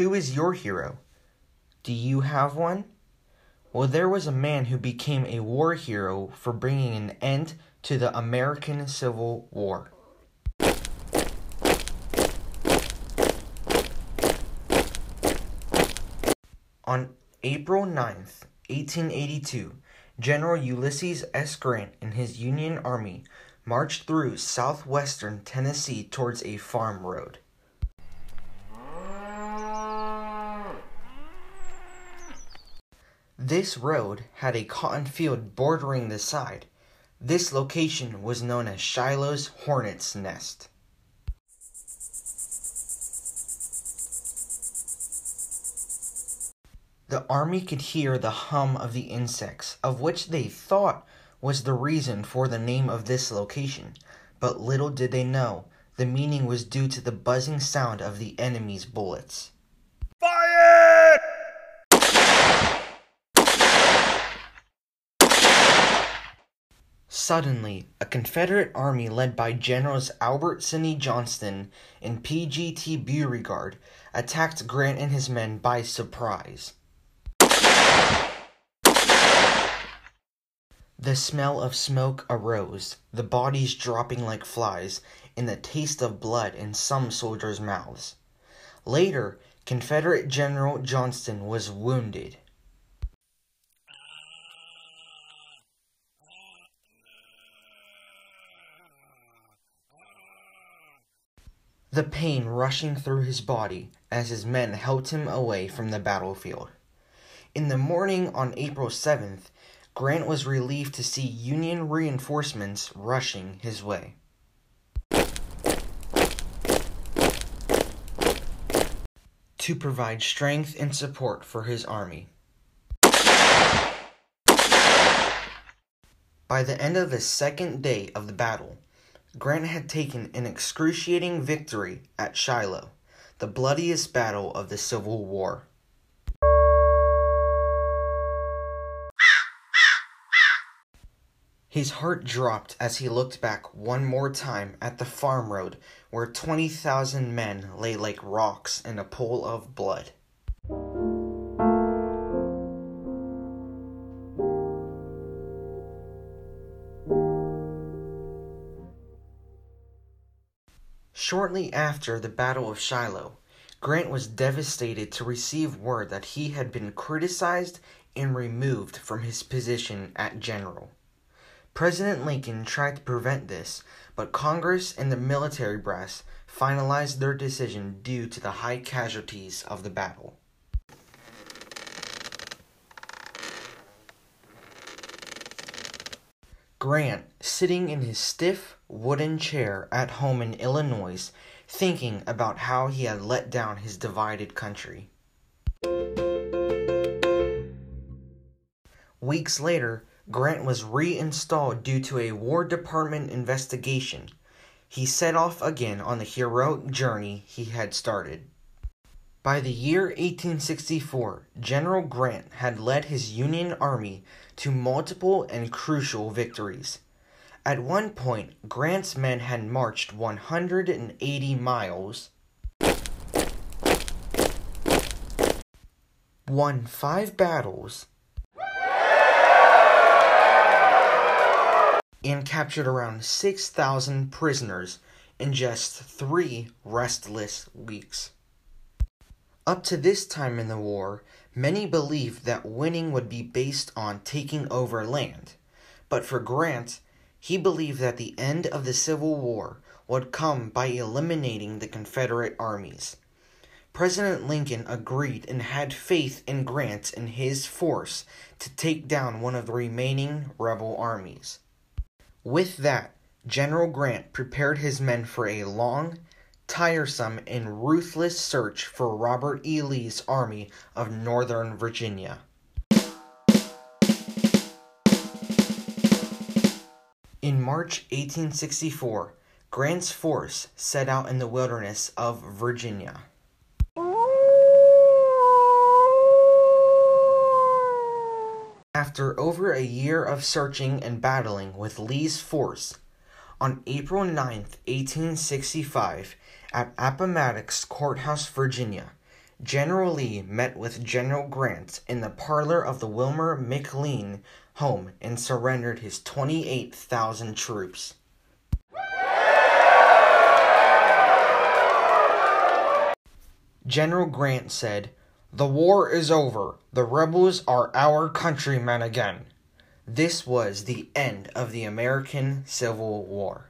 Who is your hero? Do you have one? Well, there was a man who became a war hero for bringing an end to the American Civil War. On April 9th, 1882, General Ulysses S. Grant and his Union Army marched through southwestern Tennessee towards a farm road. This road had a cotton field bordering the side. This location was known as Shiloh's Hornet's Nest. The army could hear the hum of the insects, of which they thought was the reason for the name of this location, but little did they know the meaning was due to the buzzing sound of the enemy's bullets. Suddenly, a Confederate army led by Generals Albert Sidney Johnston and P.G.T. Beauregard attacked Grant and his men by surprise. The smell of smoke arose, the bodies dropping like flies, and the taste of blood in some soldiers' mouths. Later, Confederate General Johnston was wounded. The pain rushing through his body as his men helped him away from the battlefield. In the morning on April 7th, Grant was relieved to see Union reinforcements rushing his way. To provide strength and support for his army. By the end of the second day of the battle, Grant had taken an excruciating victory at Shiloh, the bloodiest battle of the Civil War. His heart dropped as he looked back one more time at the farm road where 20,000 men lay like rocks in a pool of blood. Shortly after the Battle of Shiloh, Grant was devastated to receive word that he had been criticized and removed from his position at general. President Lincoln tried to prevent this, but Congress and the military brass finalized their decision due to the high casualties of the battle. Grant, sitting in his stiff wooden chair at home in Illinois, thinking about how he had let down his divided country. Weeks later, Grant was reinstalled due to a War Department investigation. He set off again on the heroic journey he had started. By the year 1864, General Grant had led his Union Army to multiple and crucial victories. At one point, Grant's men had marched 180 miles, won five battles, and captured around 6,000 prisoners in just three restless weeks. Up to this time in the war, many believed that winning would be based on taking over land. But for Grant, he believed that the end of the Civil War would come by eliminating the Confederate armies. President Lincoln agreed and had faith in Grant and his force to take down one of the remaining rebel armies. With that, General Grant prepared his men for a long, tiresome, and ruthless search for Robert E. Lee's Army of Northern Virginia. In March 1864, Grant's force set out in the wilderness of Virginia. After over a year of searching and battling with Lee's force, on April 9, 1865, at Appomattox Courthouse, Virginia, General Lee met with General Grant in the parlor of the Wilmer McLean home and surrendered his 28,000 troops. General Grant said, The war is over. The rebels are our countrymen again. This was the end of the American Civil War.